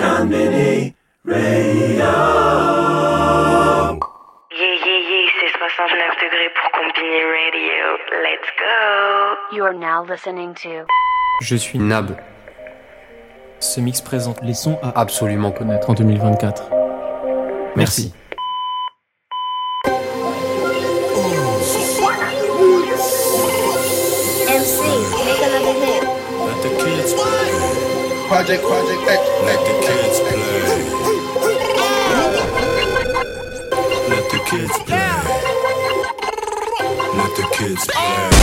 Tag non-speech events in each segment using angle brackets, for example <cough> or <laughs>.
Kamini Radio. Yeah, yeah, yeah, c'est 69 degrés pour Combini Radio. Let's go. You are now listening to. Je suis Nab. Ce mix présente les sons à absolument connaître en 2024. Merci. Project, project, let Let the kids play. Let the kids play. Let the kids play.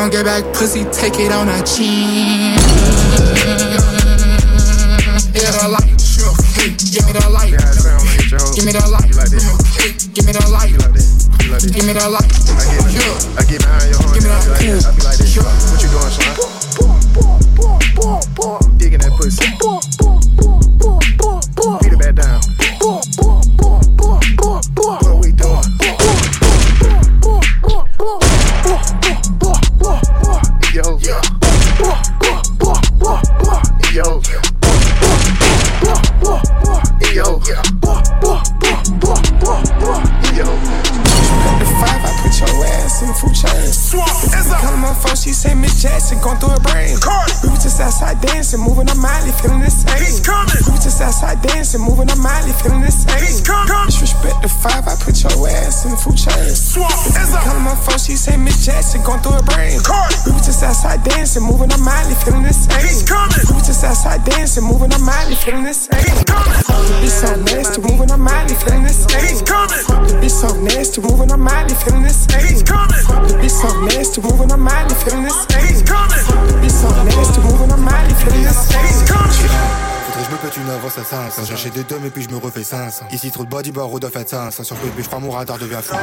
gon' get back pussy, take it on a chin. Give me the light, give me the light, give me the light, give me the light, give me the light. I get behind your horn, I be like this, I be like this. What you doing, son? Digging that pussy. 500. J'achète des tomes et puis je me refais 500. Ici trop de body bar, de fait 500. Sur puis je prends mon radar, devient fou.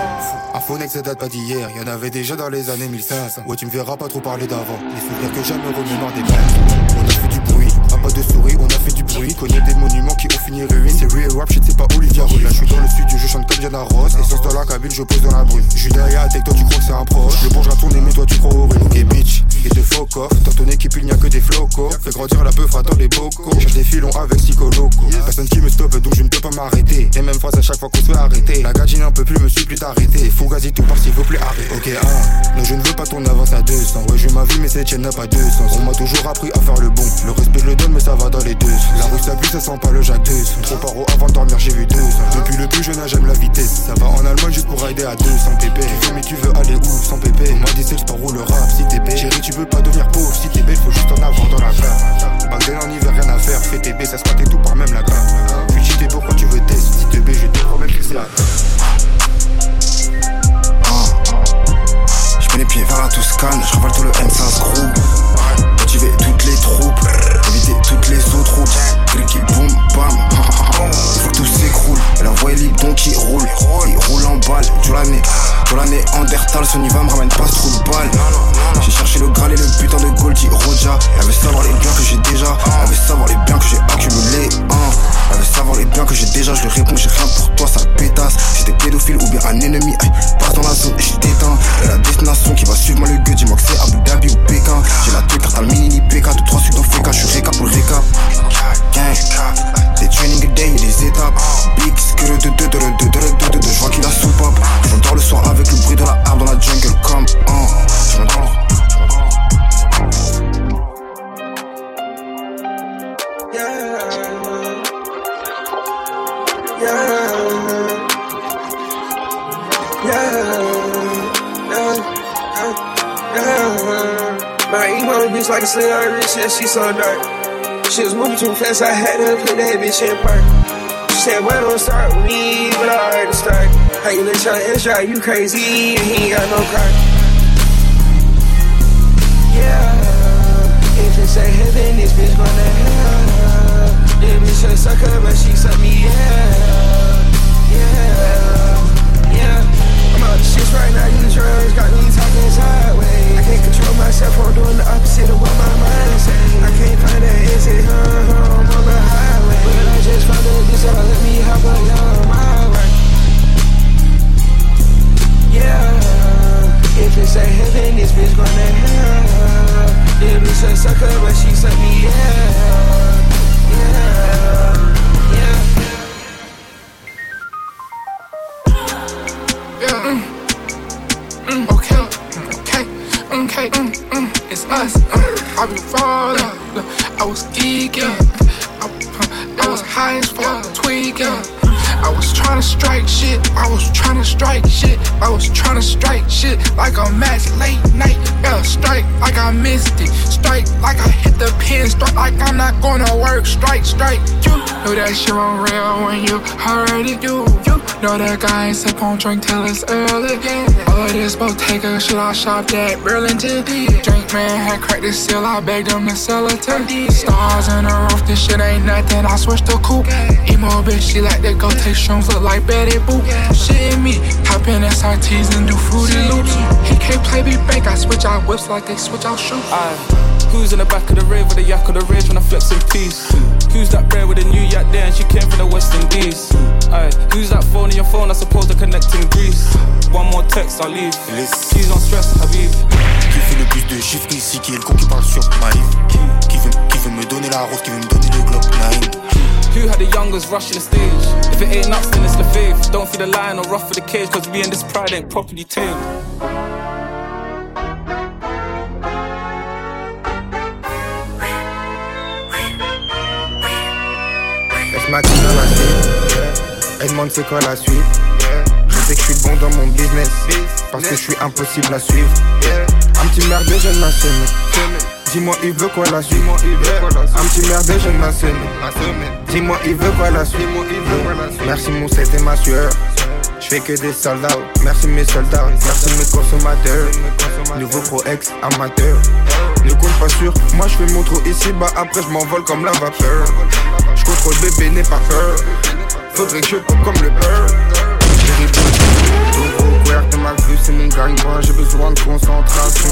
À Phonex, ça date pas d'hier. Y'en avait déjà dans les années 1500. Ouais, tu me verras pas trop parler d'avant. Les souvenirs que jamais remémore des mêmes. On a fait du bruit pas de souris, on a fait du bruit. Connais des monuments qui ont fini ruine. C'est real rap, shit, c'est pas Olivia Rude. Là, je suis dans le studio, je chante comme Diana Ross. sans dans la cabine, je pose dans la brune. Je suis derrière, avec toi, tu crois que c'est un proche. Le bon, je la mais toi, tu crois au rire. Bitch, et de fuck off. Dans ton équipe, il n'y a que des flocos. Fais grandir la peufra dans les bocaux. Cherche des filons avec Psycho Loco. Personne qui me stoppe, donc je ne peux pas m'arrêter. Et même phrases à chaque fois qu'on se fait arrêter. La gadine un peu plus me supplie d'arrêter. Fugazi tout part, s'il vous plaît, arrête. Ok, 1. Non, je ne veux pas ton avance à 200. Ouais, je ma vie, mais c'est tienne pas 200. On m'a toujours appris à faire le bon. Le respect, je le donne mais ça va dans les deux. La rue s'appuie, ça sent pas le Jacques 2. Trop paro avant de dormir, j'ai vu deux. Depuis le plus jeune âge, j'aime la vitesse. Ça va en Allemagne juste pour rider à 200 pp. Tu fais, mais tu veux aller où sans pépé? Dit, c'est le sport ou le rap. Si t'es bête, chérie, tu veux pas devenir pauvre. Si t'es belle, faut juste en avoir dans la cave. Bagdel en hiver, rien à faire. Fais tes ça se et tout par même la cave. Puis cheaté pourquoi tu veux test. Si t'es B, je te promets que c'est la Je mets les pieds vers la Toscane, je tout le M, ça se groupe. Motiver toutes les troupes, éviter les autres routes. Cliquer, boum, bam, faut que tout s'écroule. La voie libre donc il roule, il roule en balle. Tout l'année, tout l'année Andertal, son va me ramène pas ce trou de balle. J'ai cherché le graal et le putain de Goldie Roja. Elle veut savoir les biens que j'ai déjà, elle veut savoir les biens que j'ai accumulés. Hein. Elle veut savoir les biens que j'ai déjà, je lui réponds, j'ai rien pour toi, sale pétasse. T'es pédophile ou bien un ennemi, passe dans la zone je t'éteins. La destination qui va suivre moi le gueux, she so dark. She was moving too fast, I had to put that bitch in park. She said, why don't start with me, but I already start. How you let your ass drive, you crazy, and he ain't got no car. Yeah, if it's a heaven, this bitch gonna hell. This bitch a sucker, but she suck me, yeah. Yeah, yeah. I'm out the shits right now, these drugs got me talking sideways. I can't control myself, I'm doing the opposite of what my mind say. I can't find that exit, huh, I'm on the highway. But I just found a that let me hop a young my way. Yeah, if it's a heaven, this bitch gonna hell. This bitch a sucker, but she suck me, yeah. Yeah, yeah. Yeah. Okay. Mm. Mm. It's us. Uh. I be falling. I was geeking. I, I was high as fuck, tweaking. I was trying to strike shit. I was trying to strike shit. I was trying to strike shit like a match late night. Yeah, strike like I missed it. Strike like I hit the pin. Strike like I'm not gonna work. Strike, strike. You know that shit on real when you already do. You know that guy ain't sip on drink till it's early. again. All of this Bottega shit I shopped at Burlington. Drink man had cracked the seal. I begged him to sell it to Stars in the roof. This shit ain't nothing. I switched the coupe. Emo bitch, she like to go shrooms. Look like Betty Boop. Shit in me. Hop in SRTs and do fruity loops. He can't play me bank. I switch out whips like they switch out shoes. Who's in the back of the rave with a yak of the rage when I flex in peace? Who's that rare with a new yak there and she came from the West Indies? Aye, who's that phone in your phone? I suppose they're connecting Greece. One more text, I'll leave. She's on stress, Habib. Qui fait le plus de chiffres ici Qui est le con qui parle sur ma life qui veut, qui veut me donner la rose Qui veut me donner le globe 9 Who had the youngest rushing the stage? If it ain't nuts, then it's the faith. Don't feed the lion or rough for the cage, cause we in this pride ain't properly tamed. Maquille dans la suite. demande c'est quoi la suite? Je sais que je suis bon dans mon business. Parce que je suis impossible à suivre. Un petit merdé, je m'a semé. Dis-moi, il veut quoi la suite? yeah. Un petit merdé, je m'a semé. Dis-moi, il veut quoi la suite? Merci mon et ma sueur. Je fais que des soldats. Merci mes soldats. Merci mes consommateurs. Nouveau pro ex amateur. Ne compte pas sur moi, je fais mon trou ici. Bah après, je m'envole comme la vapeur. Je contrôle bébé, n'aie pas peur. Faudrait que je comme le beurre. C'est ma vue, c'est mon gagne-pain, j'ai besoin de concentration.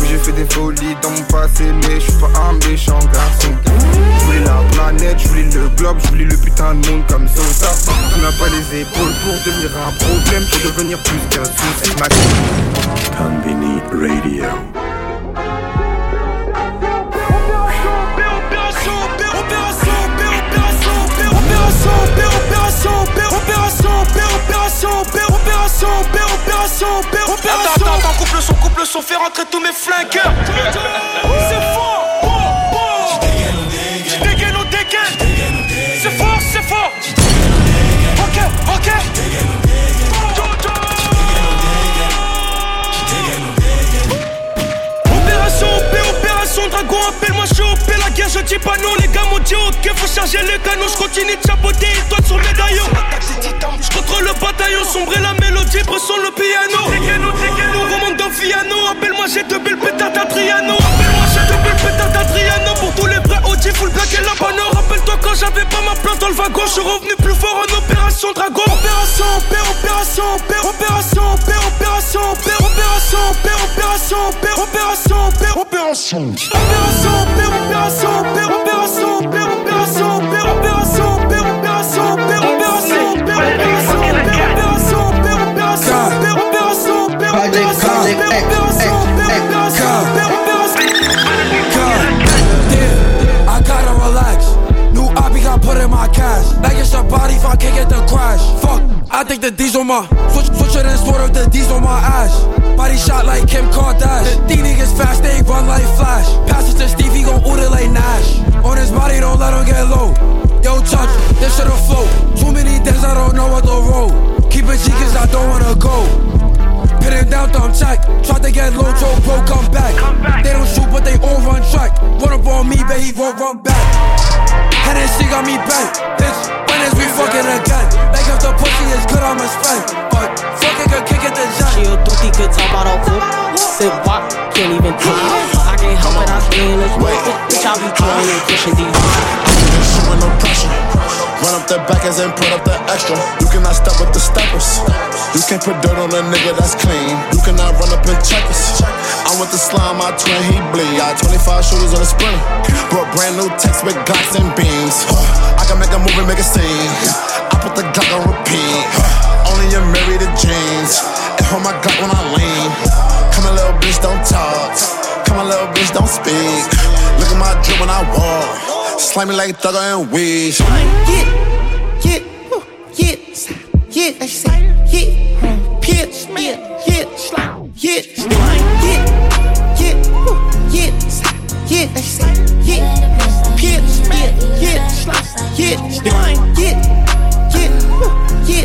Oui, j'ai fait des folies dans mon passé, mais je suis pas un méchant garçon. Je voulais la planète, je voulais le globe, je voulais le putain de monde comme Sosa. Tu n'as pas les épaules pour devenir un problème, je devenir plus qu'un souci opération, opération, opération, opération. Attends, attends, coupe le son, coupe le son, rentrer tous mes flingueurs. C'est. C'est fort, c'est fort. Ok, ok. Opération, opération, appelle-moi je dis pas non, les gars m'ont dit ok, faut charger les canons, je continue de chapeauter, toi sur médaillon. Je contrôle le bataillon, sombrer la mélodie, bresson le piano. Nous remonte dans Viano, appelle-moi j'ai deux belles pétates à Triano. Appelle-moi j'ai deux belles pétates à Triano, pour tous les vrais OG, full black et la panneau. Rappelle-toi quand j'avais pas ma place dans le wagon, je suis revenu plus fort en opération dragon. Opération, OP, opération, OP, opération, OP, opération, OP, opération, OP, opération, OP, opération, OP, opération. Opération, OP, opération, if I can't get the crash. Fuck, I think the D's on my switch, switch it and sport up the D's on my ass. Body shot like Kim Kardashian. These niggas fast, they run like Flash. Pass it to Steve, he gon' order like Nash. On his body, don't let him get low. Yo, touch, this shit'll float. Too many days, I don't know what the road. Keep it G, cause I don't wanna go. Pin him down, thumb check. Tried to get low, Joe bro, come back. They don't shoot, but they all run track. Run up on me, but he won't run back. Hennessy got me back. Bitch, when is we fucking again? Like if the pussy is good, I'ma spend. But fucking could kick it the jack. She a dookie, could talk about all cook. Sit walk, can't even talk. I can't help it, I stay in this way. Bitch, I be throwing and pushing these. Shit with no pressure. Run up the backers and put up the extra. You cannot step with the steppers. You can't put dirt on a nigga that's clean. You cannot run up and check us. Slime, my twin, he bleed. I got 25 shooters on the sprinter. Brought brand new text with glocks and beams. I can make a movie, make a scene. I put the Glock on repeat. Only you married to jeans. And hold my Glock when I lean. Come on, little bitch, don't talk. Come on, little bitch, don't speak. Look at my drip when I walk. Slam Slimy like Thugger and Weed. Yeah, yeah, woo, yeah, yeah, yeah, hmm, yeah, slide, yeah, slide, yeah, yeah, woo, yeah, yeah, they say, yeah, hmm, yeah, yeah, yeah, slide, yeah, slide, yeah, yeah, yeah,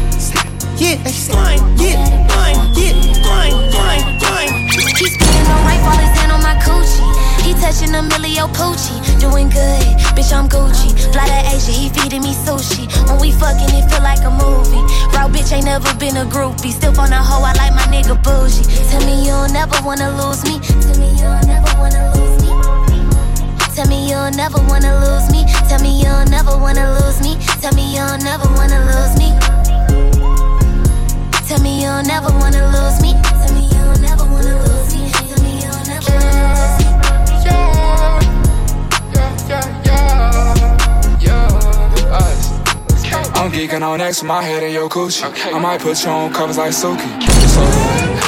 yeah, they say, yeah, slide, yeah, slide, slide, slide. He's spinning on right while his. He touching a millio poochie, doing good. Bitch, I'm Gucci. Fly to Asia, he feeding me sushi. When we fucking, it feel like a movie. Raw bitch ain't never been a groupie. Still on a hoe, I like my nigga bougie. Tell me you'll never wanna lose me. Tell me you'll never wanna lose me. Tell me you'll never wanna lose me. Tell me you'll never wanna lose me. Tell me you'll never wanna lose me. Tell me you'll never wanna lose me. Tell me you'll never wanna lose me. Tell me you'll never wanna lose me. I'm geeking on X, my head in your coochie. I might put you on covers like Suki. So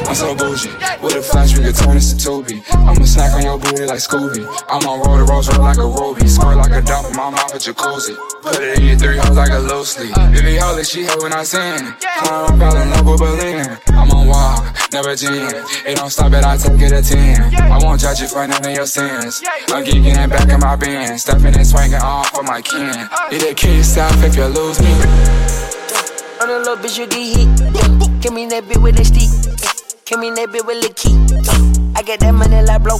I'm so bougie. With a flash, we could turn this to Toby. I'ma snack on your booty like Scooby. I'm on roll the rolls, roll like a Roby. Squirt like a dump my mouth a jacuzzi. Put it in your three hoes like a low sleep. Baby, holy, she hate when I sing. I'm falling in love with Berlin. I'm on walk, never gym. It don't stop it, I take it a 10. I won't judge you for none of your sins. I'm geeking and back in my bin. Stepping and swinging off for my kin. You the kill yourself if you lose me. On a little bitch, you get hit. Give me that bit with that stick. Give me that bit with the key. I get that money like blow.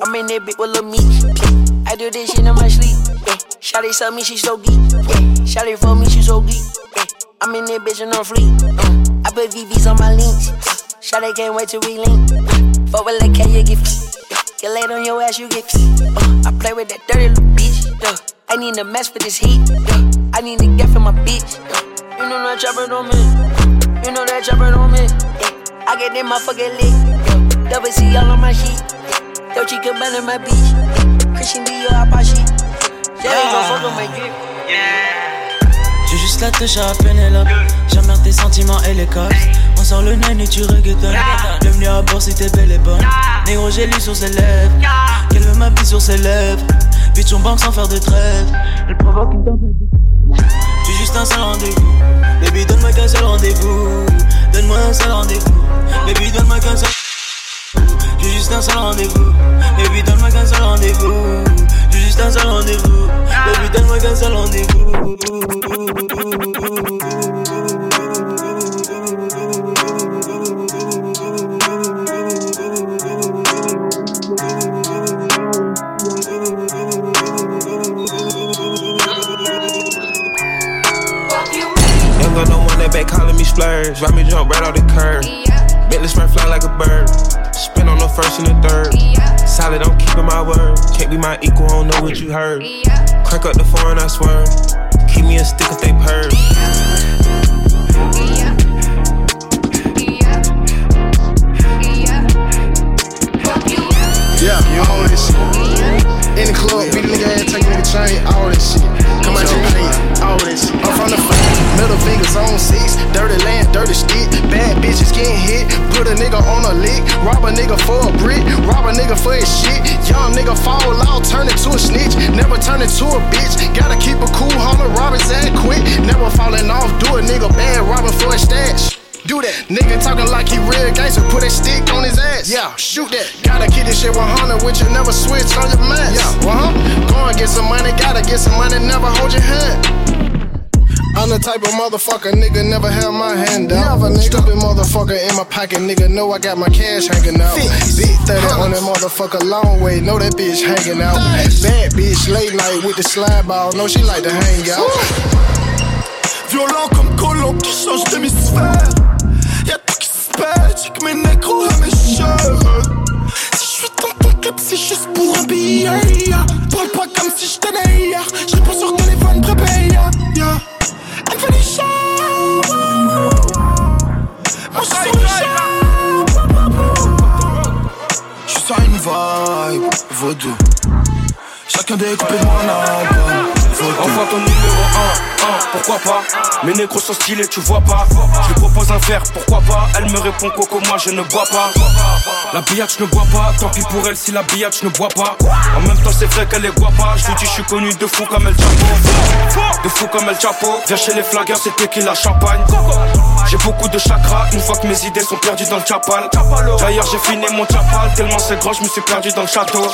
I'm in that bit with little meat. I do this shit in my sleep. Yeah. Shawty saw me, she so geek. Yeah. Shawty for me, she so geek. Yeah. I'm in that bitch and on fleek. Uh. I put VVs on my links. Yeah. Shawty can't wait to relink. Uh. Fuck with that K, you get. Yeah. Get laid on your ass, you get free. Uh. I play with that dirty little bitch. Yeah. I need a mess for this heat. Yeah. I need to get for my bitch. Yeah. You know that chopper on me. You know that chopper on me. Yeah. I get that motherfucker lit. Yeah. Double C all on my sheet. Yeah. Yo, chica bun in my. Yeah. Christian Dior, I buy shit. Yeah, they gon' fuck on my grip. J'ai juste la touche à Pénélope J'emmerde tes sentiments et les cops On sort le nez et tu reggaetonnes Bienvenue à bord si t'es belle et bonne Négro j'ai lu sur ses lèvres Qu'elle veut ma bise sur ses lèvres Bitch on banque sans faire de trêve Elle provoque une tempête de- juste juste un seul rendez-vous. Baby, donne-moi qu'un seul rendez-vous. Donne-moi un seul rendez-vous. Baby, donne-moi qu'un seul. J'ai juste un seul rendez-vous. Baby, donne-moi qu'un seul rendez-vous. J'ai juste un seul rendez-vous. Ah. Baby, donne-moi qu'un seul rendez-vous. Ain't got no one that back calling me splurge. Ride me jump right off the curb. Bentley spray fly like a bird. First and the third. Solid, I'm keeping my word. Can't be my equal, I don't know what you heard. Crank up the foreign, I swear. Keep me a stick if they purge. Yeah, all this shit. In club, beat a nigga ass, take a nigga chain, all that shit. Come out your lane, all that shit. I'm from the front, middle fingers on six, dirty land, dirty stick. Bad bitches getting hit, put a nigga on a lick, rob a nigga for a brick, rob a nigga for his shit. Young nigga fall out, turn into a snitch, never turn into a bitch. Gotta keep a cool, holler, rob his ass quick. Never falling off, do a nigga bad, robbing for a stash. That. Nigga talking like he real gangster, put a stick on his ass. Yeah, shoot that. Gotta keep this shit 100 with you, never switch on your mask. Yeah, uh huh. Go and get some money, gotta get some money, never hold your hand. I'm the type of motherfucker, nigga, never have my hand out. Never, nigga. Stupid motherfucker in my pocket, nigga, know I got my cash hanging out. Big 30 on that motherfucker, long way, know that bitch hanging out. Bad bitch, late night with the slide ball, know she like to hang out. Violent comme colon qui change d'hémisphère. Pète, j'ai que mes négros à mes cheveux. Si je suis dans ton club, c'est juste pour un billet. Yeah. Parle pas comme si je tenais hier. Je réponds sur téléphone prépayé. Yeah. Fait des chats. Moi je suis Je suis sur une vibe, vaudou. Chacun découpé de mon album. Enfin ton numéro 1, 1, pourquoi pas? Mes négros sont stylés, tu vois pas. Je lui propose un verre, pourquoi pas? Elle me répond Coco, moi je ne bois pas. La billette, je ne bois pas. Tant pis pour elle si la billette, je ne bois pas. En même temps c'est vrai qu'elle est guapa. Je lui dis je suis connu de fou comme El Chapo. De fou comme El Chapo. Viens chez les flaggers, c'était qui la champagne J'ai beaucoup de chakras. Une fois que mes idées sont perdues dans le chapal. D'ailleurs j'ai fini mon chapal. Tellement c'est grand, je me suis perdu dans le château.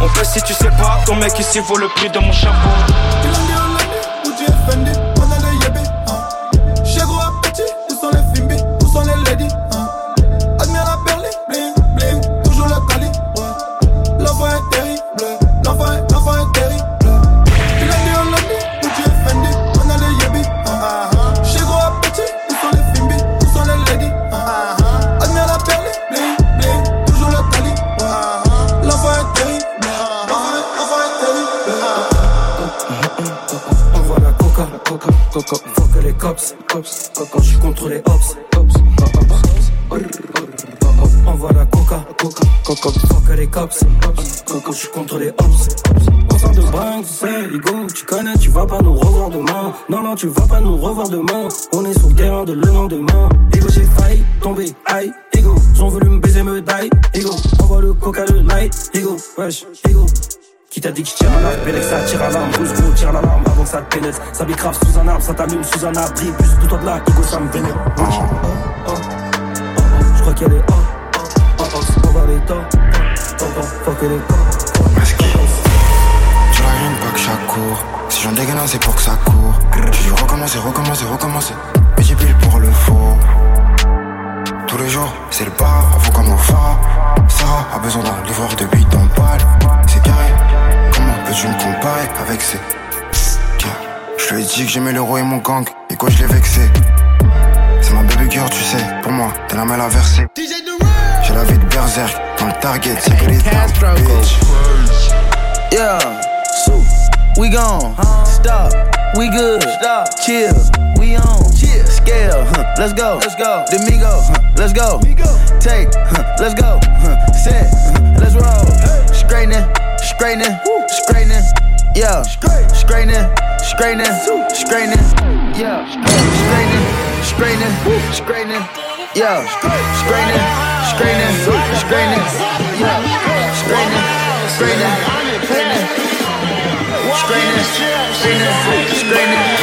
On baisse si tu sais pas Ton mec ici vaut le prix de mon chapeau Coca. Je suis contre les ops, ops. Envoie la coca, coca, coca. Fuck les cops, coca. Je suis contre les ops. Sort de bringue, tu sais, tu connais, tu vas pas nous revoir demain. Non, non, tu vas pas nous revoir demain. On est sur le terrain de le lendemain. Ego, j'ai failli tomber, aïe, ego. Ils ont voulu me baiser, me die, ego. Envoie le coca, le light, ego, wesh, ego. Qui t'a dit que je tire à l'arme, Pélex ça tire à l'arme, Bruce gros tire l'alarme avant que ça te pénètre. Ça bicrave sous un arbre, ça t'allume sous un abri. Plus de toi de là, Ego ça me vénère. Oh, oh, oh, oh, Je crois qu'elle est oh, oh, oh, on va les temps. Oh, oh, fuck elle est oh, Tu la rien pas que chaque cours. Si j'en dégaine c'est pour que ça court. J'ai dû recommencer, recommencer, recommencer. Mais j'ai pile pour le faux. Tous les jours, c'est le bar, faut comme au phare. Sarah a besoin d'un livreur de 8 dans le peux-tu me comparer avec ces. Je lui ai dit que j'aimais l'euro et mon gang. Et quoi, je l'ai vexé. C'est ma baby girl, tu sais. Pour moi, t'es la main à verser. J'ai la vie de berserk. Dans le target, c'est que les dames, bitch. Yeah, so we gone. Stop, we good. Stop, chill, we on. Chill, scale, huh, let's go. Let's go. Domingo, huh, let's go. Take, huh, let's go. Huh, set, huh, let's roll. Straightening, straightening, straightening. Yeah, straightening, straightening, straightening. Yeah, straightening, straightening, straightening. Yeah, straightening, straightening, straightening. Yeah, straightening, straightening, straightening. Straightening, straightening, straightening.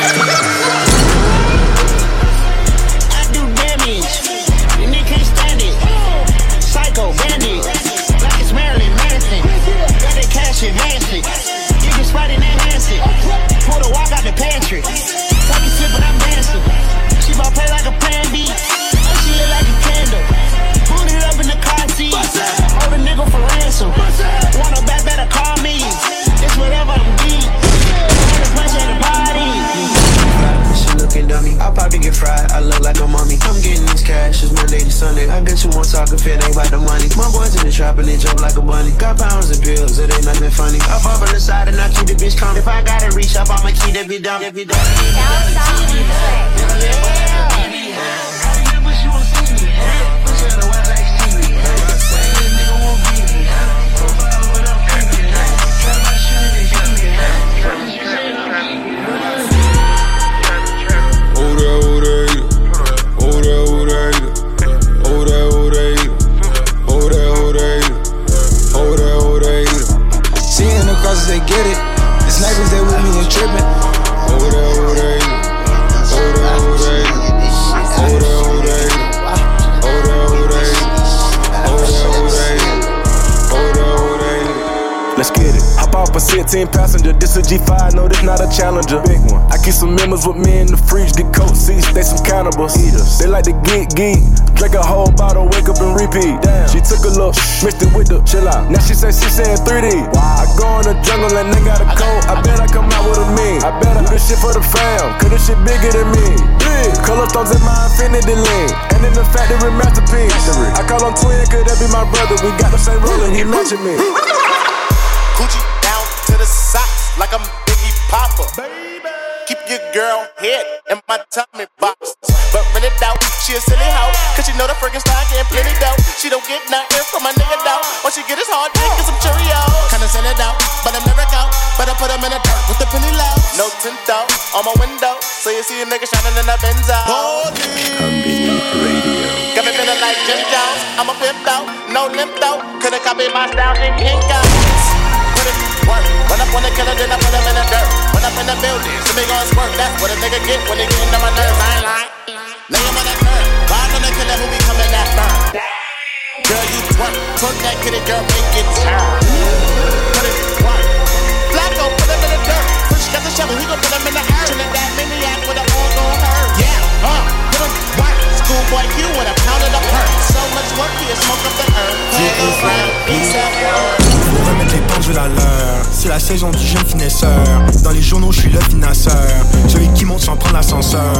Sunday. I bet you won't talk if it ain't about the money. My boys in the trap and they jump like a bunny. Got pounds and pills, it ain't nothing funny. I fall from the side and I keep the bitch calm. If I gotta reach up, I'ma keep that bitch dumb. If you don't, Ten passenger, this a G5, no, this not a challenger. Big one. I keep some members with me in the fridge, the coat seats, they some cannibals. Eaters. They like to get geek, drink a whole bottle, wake up and repeat. Damn. She took a look, mixed it with the chill out. Now she say she sayin' 3D. Wow. I go in the jungle and they got a coat. I bet I come out with a mean. I bet I do this shit for the fam, cause this shit bigger than me. Big. Color thumbs in my infinity lane. And in the factory masterpiece. I call him twin, could that be my brother? We got the same roller, he mentioned me. Girl head in my tummy box. But rent it out, she a silly hoe. Cause she know the Frankenstein getting plenty dough. She don't get nothing from my nigga though. All she get is hard dick and some Cheerios. Kinda send it out, but I'm never out. Better put him in the dirt with the penny low. No tint out on my window. So you see a nigga shining in the Benzo. Konbini Radio. Got me feeling like Jim Jones. I'm a pimp though, no limp though. Could've copied my style in it work. Run up on the killer, then I put him in the dirt. Run up in the building, so me gon' squirt. That's what a nigga get when he get into my nerves. I ain't lying. Lay him on that curb. Ride on the killer who be coming that burn. Girl, you twerk. Twerk that kitty, girl, make it turn. Put it work. Flacco, put him in the dirt. Push got the shovel, he gon' put him in the earth. Trinidad maniac with a all gon' hurt. Yeah, uh, put him work. Schoolboy Q with a pound of the perk. So much work, he'll smoke up the earth. Hello, round, peace out. Faut remettre les pendules à l'heure. C'est la saison du jeune finesseur. Dans les journaux, je suis le financeur. Celui qui monte sans prendre l'ascenseur.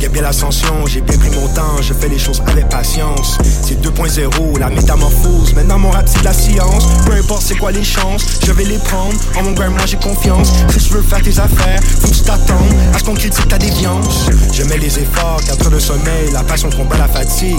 Y a bien l'ascension, j'ai bien pris mon temps. Je fais les choses avec patience. C'est 2.0, la métamorphose. Maintenant, mon rap, c'est de la science. Peu importe c'est quoi les chances, je vais les prendre. En mon grind, moi j'ai confiance. Si tu veux faire tes affaires, faut que tu t'attendes à ce qu'on critique ta déviance. Je mets les efforts, 4 heures de sommeil, la passion combat la fatigue.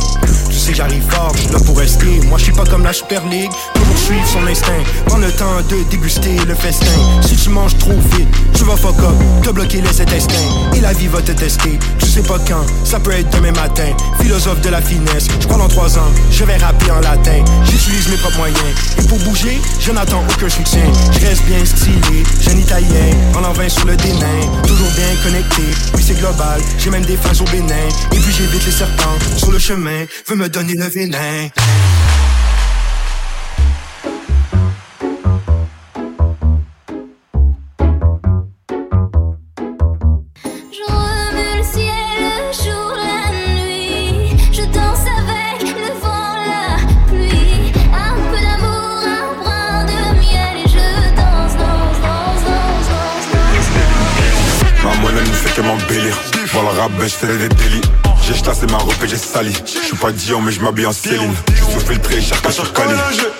Tu sais, j'arrive fort, je suis là pour rester. Moi, je suis pas comme la Super League. Toujours suivre son instinct. Prends le temps de déguster le festin. Si tu manges trop vite, tu vas fuck up, te bloquer les intestins. Et la vie va te tester. Tu sais pas quand, ça peut être demain matin. Philosophe de la finesse, je crois dans trois ans, je vais rapper en latin. J'utilise mes propres moyens. Et pour bouger, je n'attends aucun soutien. Je reste bien stylé, jeune italien, en envin sur le dénain. Toujours bien connecté, oui c'est global. J'ai même des fans au Bénin. Et puis j'évite les serpents Hein, sur le chemin, veut me donner le vilain. Jour le ciel, jour la nuit. Je danse avec le vent la pluie. Un peu d'amour, un brin de miel Et je danse, danse, danse, danse, danse Mam moi ne fait que mon pour le rap, ben, je des délits. J'ai chassé ma robe et j'ai sali. Je suis pas Dion, mais je m'habille en Céline. Je suis filtré, cherche sur Cali.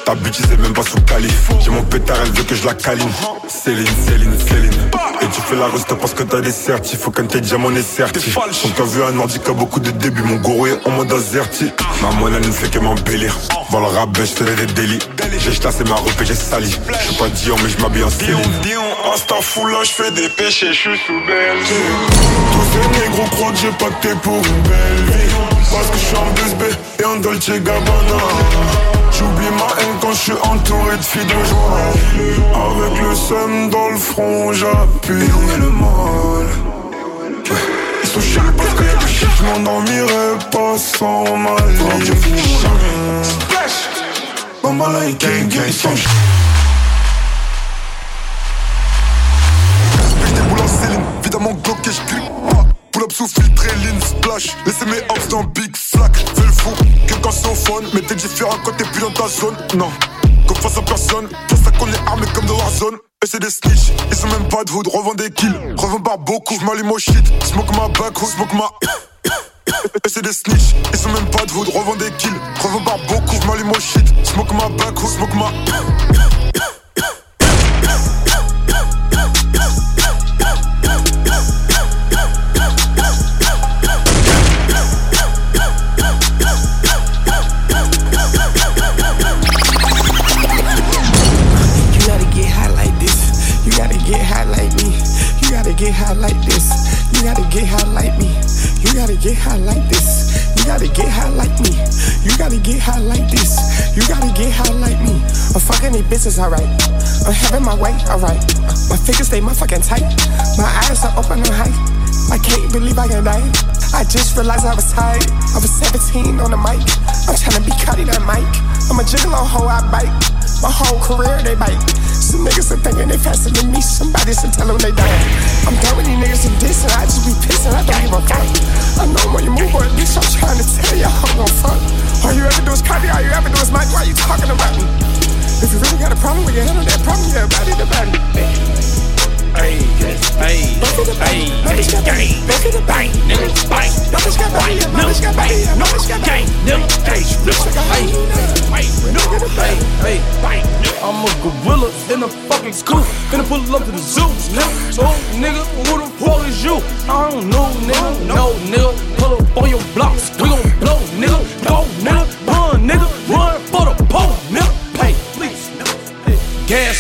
Ta bitch, c'est même pas sous Cali. J'ai mon pétard, elle veut que je la câline. Céline, Céline, Céline. Et tu fais la reste parce que t'as des certifs. Faut qu'un tes diamants est certif. On t'a vu un ordi qui a beaucoup de débuts. Mon gourou est en mode azerti. Ma monnaie ne fait que m'embellir. Dans le rap, ben, je des délits. J'ai chassé ma robe et j'ai sali. Je pas Dion, mais je m'habille en Céline. Dion, Insta full, là, je fais des péchés, je suis sous Belgique. Tous ces négros croient que j'ai pacté pour une belle vie. Parce que je suis en 2B et en Dolce Gabbana. J'oublie ma haine quand je suis entouré de filles de joie. Avec le seum dans le front, j'appuie. Et où est le mal Ils sont chiants parce que je m'endormirai pas sans ma. Ils sont chiants. Je déboule en Céline, vide et pas. Pull up sous filtré, lean, splash. Laissez mes hops dans Big Flack. Fais le fou, quelqu'un au phone. Mais t'es différent quand t'es plus dans ta zone. Non, comme face à personne. Tout ça qu'on est armé comme de Warzone. Et c'est des snitch, ils sont même pas de hood. Revends des kills, revends par beaucoup. J'm'allume au shit, smoke ma back, smoke ma. c'est des snitch, ils sont même pas de hood, revends des kills, revends par beaucoup, m'allume au shit, Smoke my back, who smoke my I'm fucking these bitches, alright. I'm having my way, alright. My fingers stay motherfucking tight. My eyes are open and high. I can't believe I can die. I just realized I was tired. I was 17 on the mic. I'm trying to be cutting that mic. I'm a gigolo hoe, I bite. My whole career, they bite. Some niggas are thinking they faster than me. Somebody should tell them they dying. I'm done with these niggas and this, and I just be pissing. I don't give a fuck. I know when you move, at least I'm trying to tell you I'm gon' fuck. All you ever do is copy, all you ever do is mic. Why you talking about me? If you really got a problem with your handle that problem, yeah, about it, about it. Hey, hey, hey, gang, nigga, bang, nigga, bang, nigga, gang, nigga, bang, bang, nigga, bang, hey, hey, I'm a gorilla in a fucking scoop, finna pull up to the zoo, nigga. So, nigga, who the fuck is you? I don't know, nigga, no, nigga, pull up on your blocks, we gon' blow, nigga, go, nigga, run, nigga,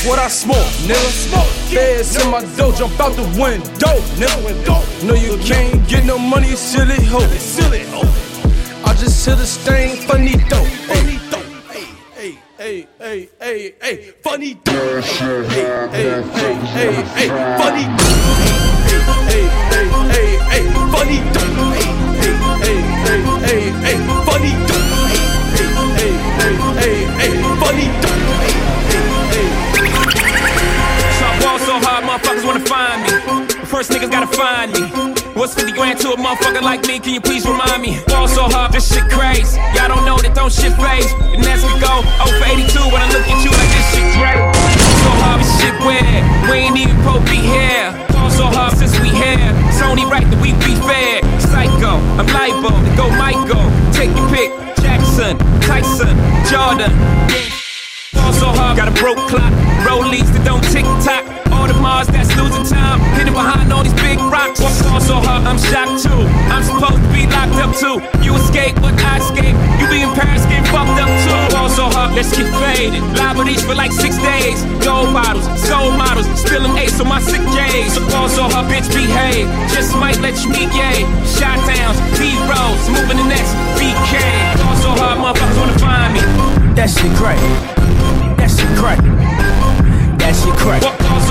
what I smoke, nigga. Smoke. Feds in my dough, jump out the window, nigga. No, you can't get no money, silly hoe. Silly hoe. I just hit a stain, funny dope. Hey, hey, hey, hey, hey, hey, funny dope. Hey, hey, hey, hey, hey, funny dope. Find me. What's 50 grand to a motherfucker like me? Can you please remind me? Ball so hard, this shit crazy. Y'all don't know that don't shit phase. And as we go, 0 for 82 when I look at you like this shit great. So hard, this shit weird. We ain't even pro be here. Ball so hard since we here. It's only right that we be fair. Psycho, I'm libo, to go Michael. Take your pick. Jackson, Tyson, Jordan. Fall so hard, got a broke clock. Rollies that don't tick tock. The Mars that's losing time. Hidden behind all these big rocks. Fall so hard, I'm shocked too. I'm supposed to be locked up too. You escape, but I escape. You be in Paris, getting fucked up too. Fall so hard, let's get faded. Liberties for like six days. Gold bottles, soul models. Spilling ace on my sick days. So fall so bitch, behave. Just might let you meet gay. Shot downs, B roads, moving the next BK. Fall so hard, motherfuckers wanna find me. That shit great. That shit crack. That shit on so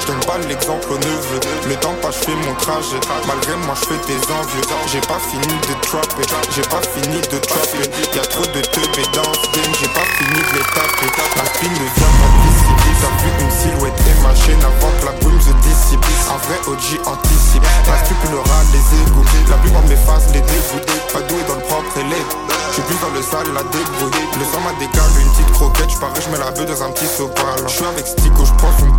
je donne pas l'exemple au neveu. Mais tant pas, je fais mon trajet. Malgré moi, je fais des envieux. J'ai pas fini de trapper. J'ai pas fini de trapper. Y'a trop de teubés dans ce game. J'ai pas fini de les taper. La spine ne vient pas d'ici. T'as vu une silhouette et ma chaîne avant que la brume se dissipe. Un vrai OG anticipe. Râle, les égouts. La plupart m'efface les dégoûts. Pas doué dans le propre élève. J'suis plus dans le sale, la débrouille. Le sang m'a décalé, une petite croquette. J'parais, j'mets la bœuf dans un petit sopal. J'suis avec Stico, j'prends son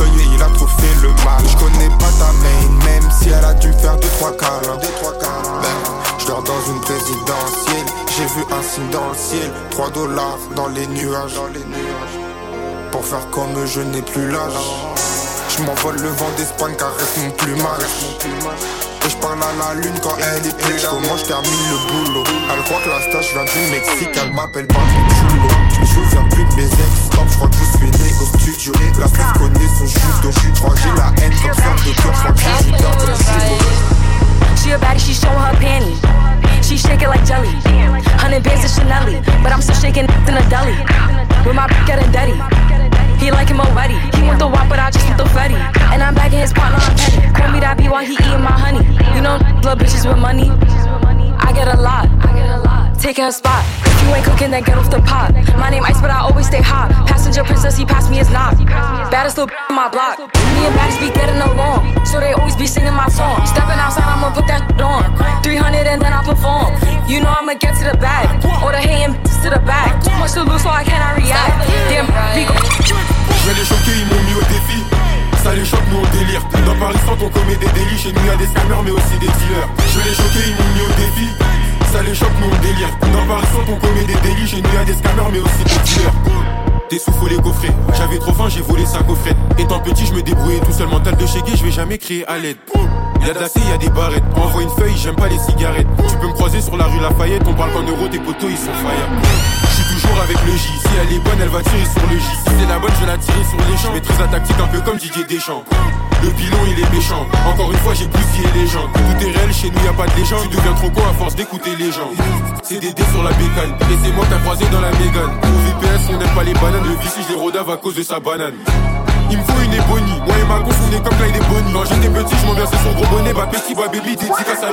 et il a trop fait le mal. J'connais pas ta main, même si elle a dû me faire deux trois câlins. Deux trois câlins. Ben, j'dors dans une présidentielle. J'ai vu un signe dans le ciel. 3 dollars dans les nuages. Dans les nuages. Pour faire comme eux, je n'ai plus l'âge. Je m'envole le vent d'Espagne, caresse mon plumage. Et je parle à la lune quand elle est plus. Moi je termine le boulot? Elle croit que la stage vient du Mexique, elle m'appelle pas chulo. Je me souviens plus de mes ex, top, je crois que je suis né au studio. Dans le judo. She a baddie, she showing her panty. She shake it like jelly. Hundred bands of Chanel, but I'm still shaking in a deli. With my getting dirty. He like him already. He want the wop, but I just want the fatty. And I'm bagging his partner, I'm petty. Call me that B while he eating my honey. You know, little bitches with money. I get a lot. Taking a spot. If you ain't cooking, then get off the pot. My name Ice, but I always stay hot. Passenger princess, he passed me his knock. Baddest little in my block. Me and Baddest be getting along, so they always be singing my song. Stepping outside, I'ma put that on. 300 and then I perform. You know I'ma get to the bag. Or the hating to the back. Too much to lose, so I cannot react. Damn, go. Ça les choque, nous on délire. Dans Paris on commet des délits. Chez nous, y'a des scammers, mais aussi des dealers. Je les choquer, ils m'ont mis au défi. Ça les choque, nous on délire. Dans Paris on commet des délits. Chez nous, y'a des scammers, mais aussi des dealers. Des sous, faut les coffrer. J'avais trop faim, j'ai volé sa coffrette. Étant petit, je me débrouillais tout seul. Mental de chégué, je vais jamais crier à l'aide. Y'a de la C, y'a des barrettes. Envoie une feuille, j'aime pas les cigarettes. Tu peux me croiser sur la rue Lafayette, on parle qu'en euros, tes potos ils sont fire. Toujours avec le J. Si elle est bonne, elle va tirer sur le J. Si c'est la bonne, je vais la tirer sur les champs. Je maîtrise la tactique un peu comme Didier Deschamps. Le pilon il est méchant. Encore une fois, j'ai bousillé les gens. Tout est réel, chez nous y a pas de légende. Tu deviens trop con à force d'écouter les gens. C'est des dés sur la bécane. Et c'est moi t'as croisé dans la mégane. Au VPS, on n'aime pas les bananes. Le vici, je les rodave à cause de sa banane. Il me faut une ébonie, moi et ma gosse on est comme Clyde et Bonnie Quand j'étais petit je versais son gros bonnet Bah petit boy baby dédicace à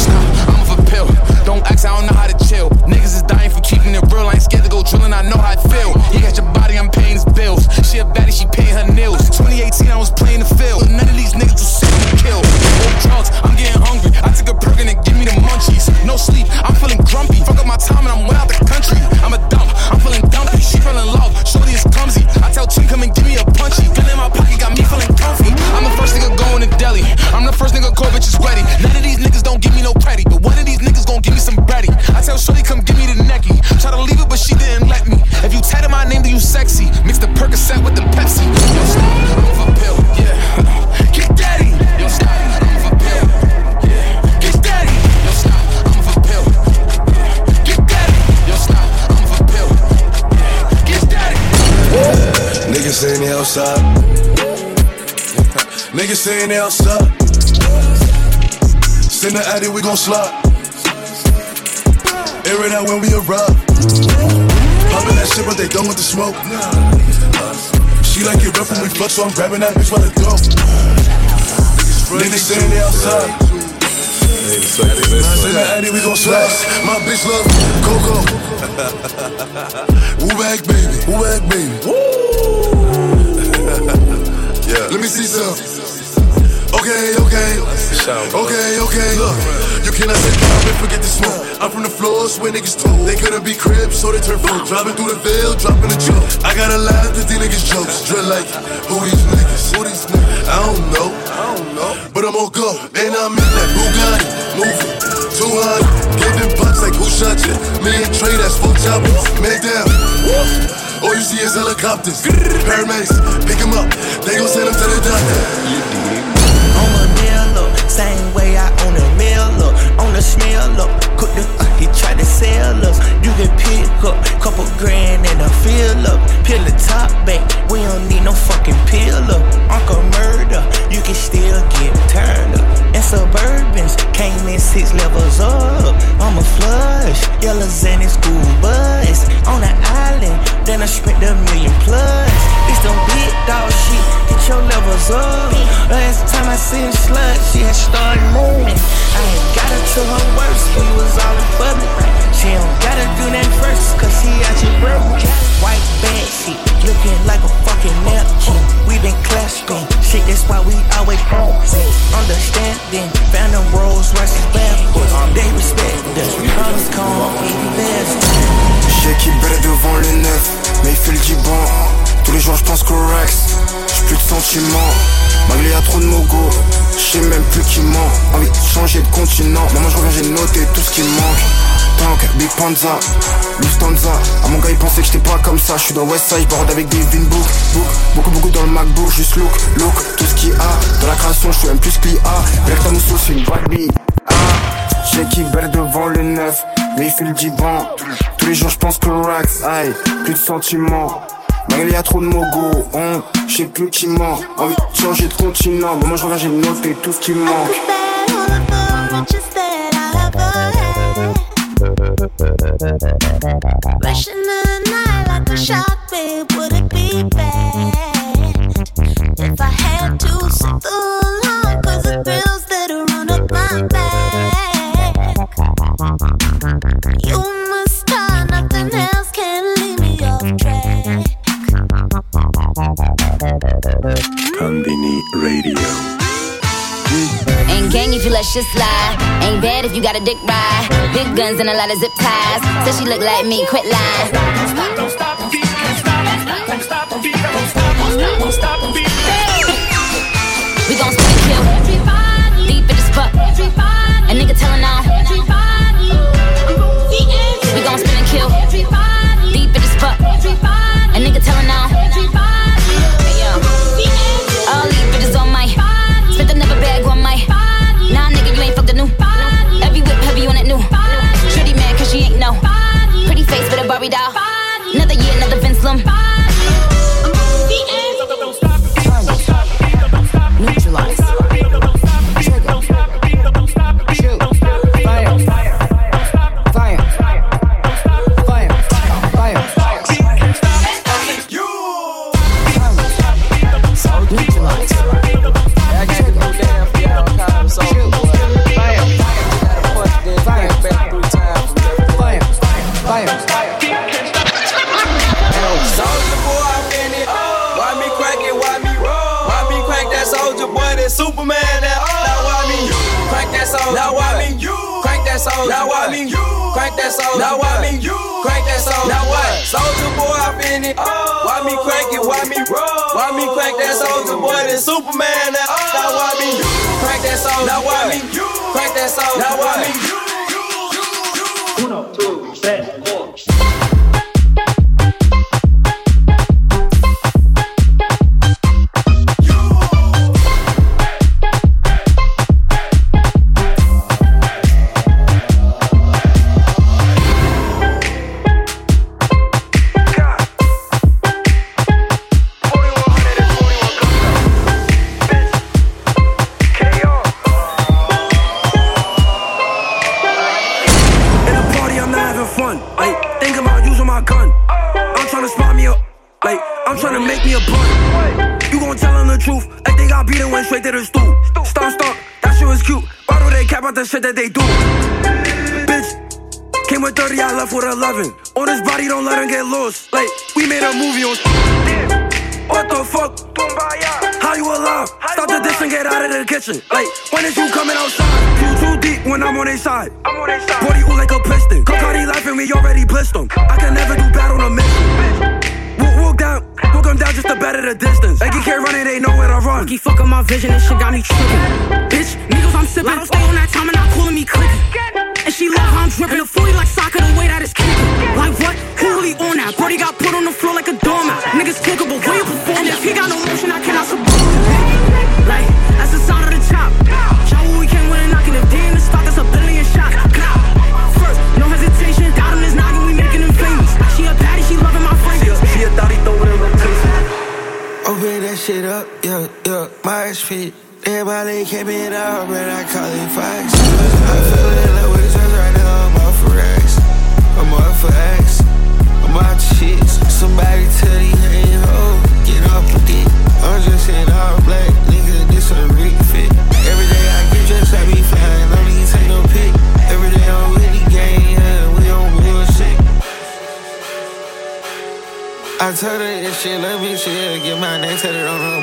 stop, I'm off a pill. Don't ask, I don't know how to chill. Niggas is dying for keeping it real. I ain't scared to go drilling, I know how it feel. You got your body, I'm paying his bills. She a baddie, she paying her nails. 2018, I was playing the field. None of these niggas will sit and kill. Old drugs, I'm getting hungry. I took a perk and give me the munchies. No sleep, I'm feeling grumpy. Fuck up my time and I'm way out the country. I'm a dump, I'm feeling dumpy. She fell in love, shorty is clumsy. I come and give me a punchy. Gun in my pocket, got me feeling comfy. I'm the first nigga going to Delhi. I'm the first nigga call bitches ready. None of these niggas don't give me no credit, but one of these niggas gon' give me some bready. I tell Shorty, come give me the necky. Try to leave it, but she didn't let me. If you tatted my name, then you sexy. Mix the Percocet with the Pepsi. They outside. Niggas saying they outside. Send the addy, we gon' slide. Air it out when we arrive. Poppin' that shit, but they done with the smoke. She like it rough when we fuck, so I'm grabbing that bitch by the throat. Niggas saying they outside. Send the addy, we gon' slide. My bitch love Coco. <laughs> Woo back, baby. Woo back, baby. yeah. Some. Okay, okay. Okay, okay. Look, you cannot sit down and forget the smoke. I'm from the floors where niggas told. They couldn't be cribs, so they turn full. Driving through the veil, dropping a joke. I gotta laugh at these niggas' jokes. Drill like, who these niggas? Who these niggas? I don't know. I don't know. But I'm on go. And I'm in that Bugatti. Moving. Too hard. Giving bucks like who shot you? Million trade, that's full choppers. Make down. All you see is helicopters. Paramedics, pick him up. They gon' send him to the doctor. on a meal up. Same way I own a meal up. On the smell up. Cook the uh, he tried to sell us. You can pick up couple grand and a fill up. Peel the top back. We don't need no fucking up. Uncle murder. You can still get turned up. And suburbans came in six levels up. I'm a flush. Yellow Zen school bus. On the island. Then I spent a million plus. It's them big dog shit. Get your levels up. Last time I seen slut, she had started moving. I ain't got her to her worst. We was all in public. Gotta do that first, cause she out your broke. White bag shit, looking like a fucking napkin. We been clasping, shit, that's why we always bouncing. Understanding, found them Rolls Royces backwards. They respect us, promise come invest. J'ai qui brille devant le neuf, mais il fait le giban. Tous les jours je pense qu'au j'ai plus de sentiments. Malgré y'a trop de mogo, je sais même plus qui ment. Envie de changer de continent, maman je reviens, j'ai noté tout ce qui manque. Big Panza, Lufthansa. À mon gars, il pensait que j'étais pas comme ça. Je suis dans Westside, je avec des Vin Book. Beaucoup, beaucoup dans le MacBook, juste look, look. Tout ce qu'il a, dans la création, je suis même plus que l'IA. Black Tamusso, c'est une bad bee. Ah, j'ai qui devant le neuf, mais il fait le diban. Tous les jours, je pense que Rax, aïe, plus de sentiments. Malgré y'a trop de mogo, on, je sais plus qui ment. Envie de changer de continent, mais moi je reviens, j'ai noté tout ce qui manque. Rush in the night like a shark, babe. Would it be bad if I had to sit the line? Cause the thrills that are up my back. You must nothing else can me off track. Radio. Mm gang if you let shit slide. Ain't bad if you got a dick ride. Big guns and a lot of zip ties. Said she look like me, quit lying. Don't stop, don't stop the beat, can't stop. Don't stop the beat, don't stop, don't stop, don't stop the beat. We beat and went straight stool. Stop, stop. That shit was cute. Why do they cap out the shit that they do? Bitch, came with 30, I left with 11. On his body, don't let him get lost. Like, we made a movie on. What the fuck? How you alive? Stop the dish and get out of the kitchen. Like, when is you coming outside? You too deep when I'm on their side. I'm on their side. Body ooh like a piston. Cardi laughing, we already blissed them. I can never do bad on a mission. Walk, walk down, just to better the distance. Like you can't run it, they know where to run. Keep fucking my vision, and shit got me tripping. Bitch, niggas I'm sipping. Stay on that time and not calling me clicking. And she love how I'm dripping. The 40 like soccer, the way that it's kicking. Like what? Who really on that? Brody got put on the floor like a doormat. Niggas kickable, way you perform. If he got no motion, I cannot support. Like, that's the sound of the chop. Show we came with a knocking. If they in the spot, that's a billion shots. Shit up, yeah, yeah, my feet. Everybody came in out, but I call it facts. I feel in love with drugs right now, I'm off for racks. I'm off for X, I'm out to shits. Somebody tell these ain't hoes, oh, get off the dick. I'm just in all black, nigga, this a Rick fit. Every day I get dressed, I be flying, don't even take no pic. Every day I'm with the gang, yeah, we on bullshit. I told her she love me, she'll get my name tatted on her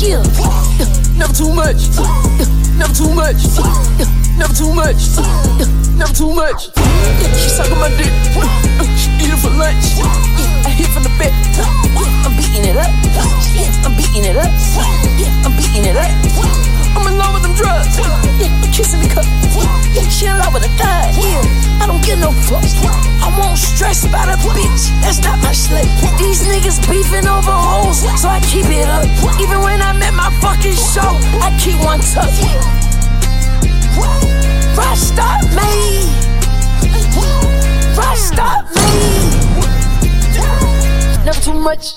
some. Never too much, never too much, never too much, never too much. She suck on my dick. She eat it for lunch. I hit from the back. I'm beating it up. I'm beating it up. I'm beating it up. I'm in love with them drugs. I'm kissing the cup. She in love with a thug. I don't give no fucks. I won't stress about a bitch. That's not my slave. These niggas beefing over hoes, so I keep it up. Even when I'm at my fucking show, I keep one tough. Rasta me. Rasta me. Never too much.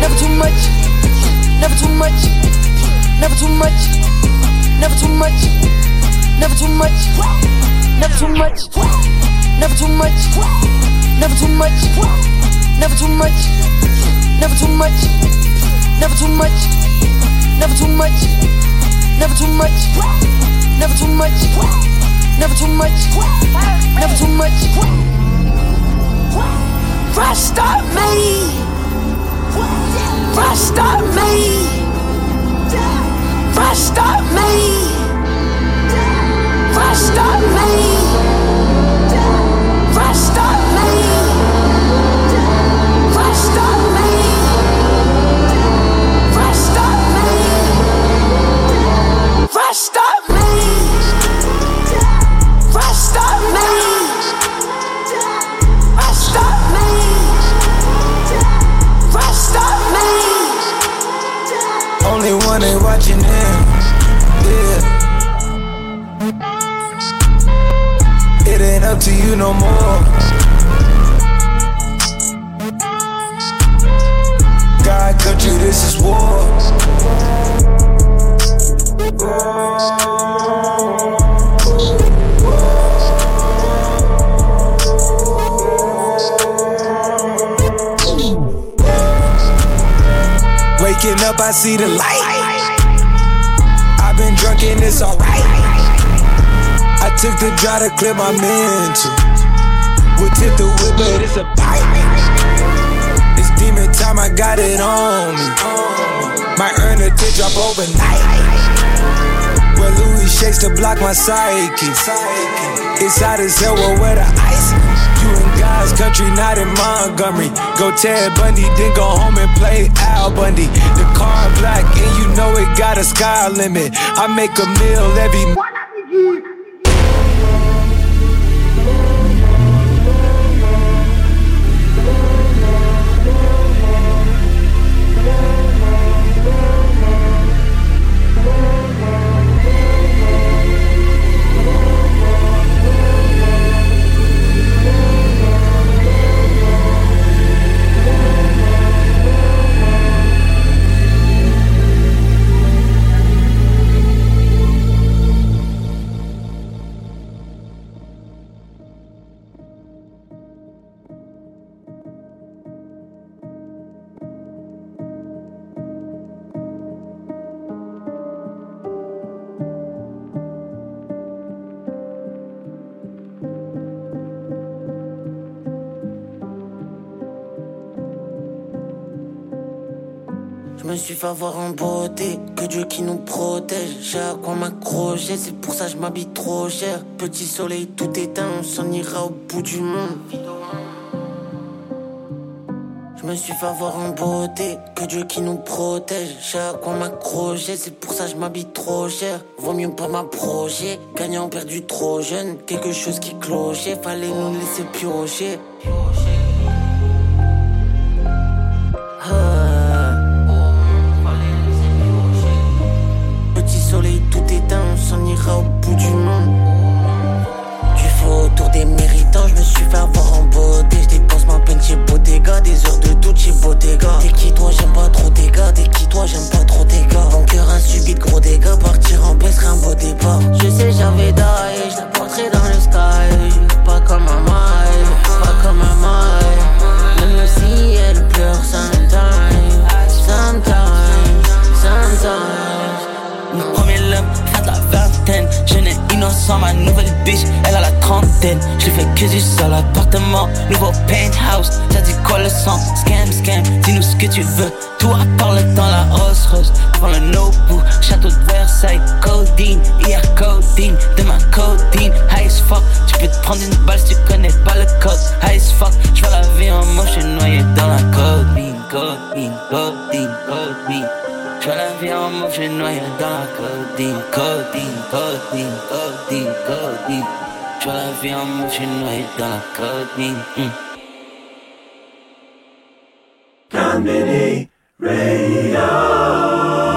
Never too much. Never too much. Never too much. Never too much. Never too much. Never too much. Never too much. Never too much. Never too much. Never too much. Never too much. Never too much. Never too much. Never too much. Never too much. Never too much. Rasta me. Rest on me. Rest on me. Rest on me. Rest on me. Rest on me. Rest on me. Rest on me. One they watching him. Yeah. It ain't up to you no more. God, country, this is war. Waking up, I see the light. I've been drunk and it's alright. I took the dry to clear my mental. Would tip the whip, but it's a bite. It's demon time, I got it on me. Might earn a tip drop overnight. Where Louis shakes to block my psyche. It's hot as hell, well, where the ice? You in God's country, not in Montgomery. Go Ted Bundy, then go home and play Al Bundy. The car black, and you know it got a sky limit. I make a meal every. Je me suis fait avoir en beauté, que Dieu qui nous protège. J'ai à quoi m'accrocher, c'est pour ça que je m'habille trop cher. Petit soleil tout éteint, on s'en ira au bout du monde. Je me suis fait avoir en beauté, que Dieu qui nous protège. J'ai à quoi m'accrocher, c'est pour ça je m'habille trop cher. Vaut mieux pas m'approcher, gagnant perdu trop jeune. Quelque chose qui clochait, fallait nous laisser piocher. On ira au bout du monde. Du faux autour des méritants, je me suis fait avoir en beauté. Je dépense ma peine chez Bottega, des heures de doute chez Bottega. T'es qui toi, j'aime pas trop tes gars, t'es qui toi, j'aime pas trop tes gars. Mon cœur a de gros dégâts, partir en baisse, un beau départ. Je sais, j'avais die, je la porterai dans le sky. Pas comme un maille, pas comme un maille. Même si elle pleure sometimes, sometimes, sometimes. Jeune et innocent, ma nouvelle bitch, elle a la trentaine. Je fais que du seul appartement, nouveau penthouse. Ça dit quoi le sang? Scam, scam, dis-nous ce que tu veux. Tout à part le temps, la Rolls Royce. Devant le Nobu, château de Versailles. Codeine, hier codeine, demain codeine. High as fuck, tu peux te prendre une balle si tu connais pas le code. High as fuck, je la vie en moche, je noyé dans la codeine, codeine, codeine, codeine. Je vois la vie en mauve, j'ai noyé dans la codine, codine, codine, codine, codine. Je vois la vie en mauve, j'ai noyé dans la codine. mm. Radio.